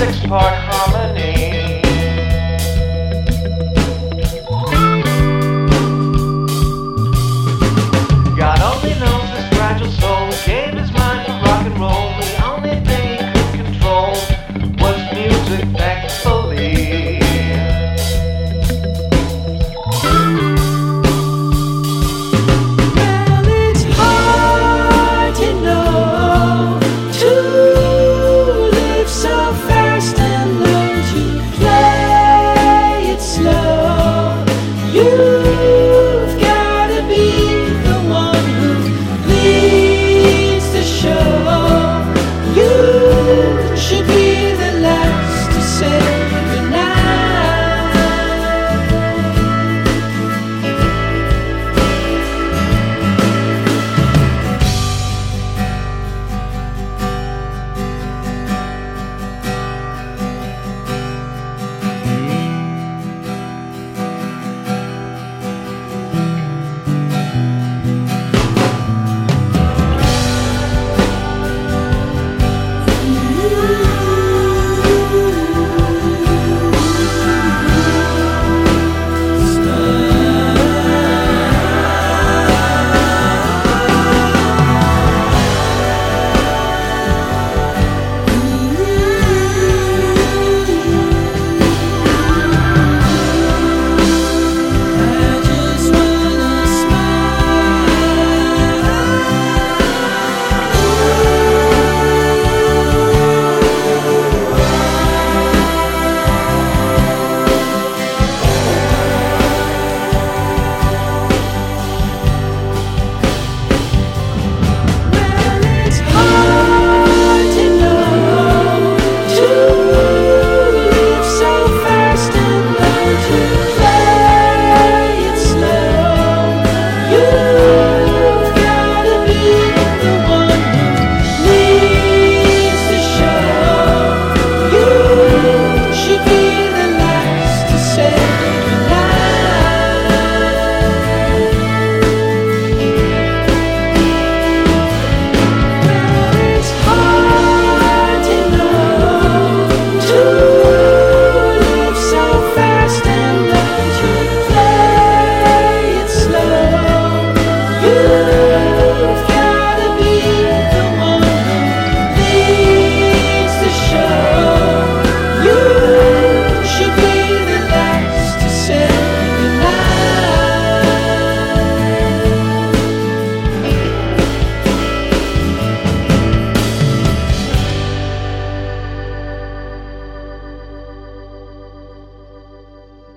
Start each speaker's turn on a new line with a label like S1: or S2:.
S1: six-part harmony.
S2: you.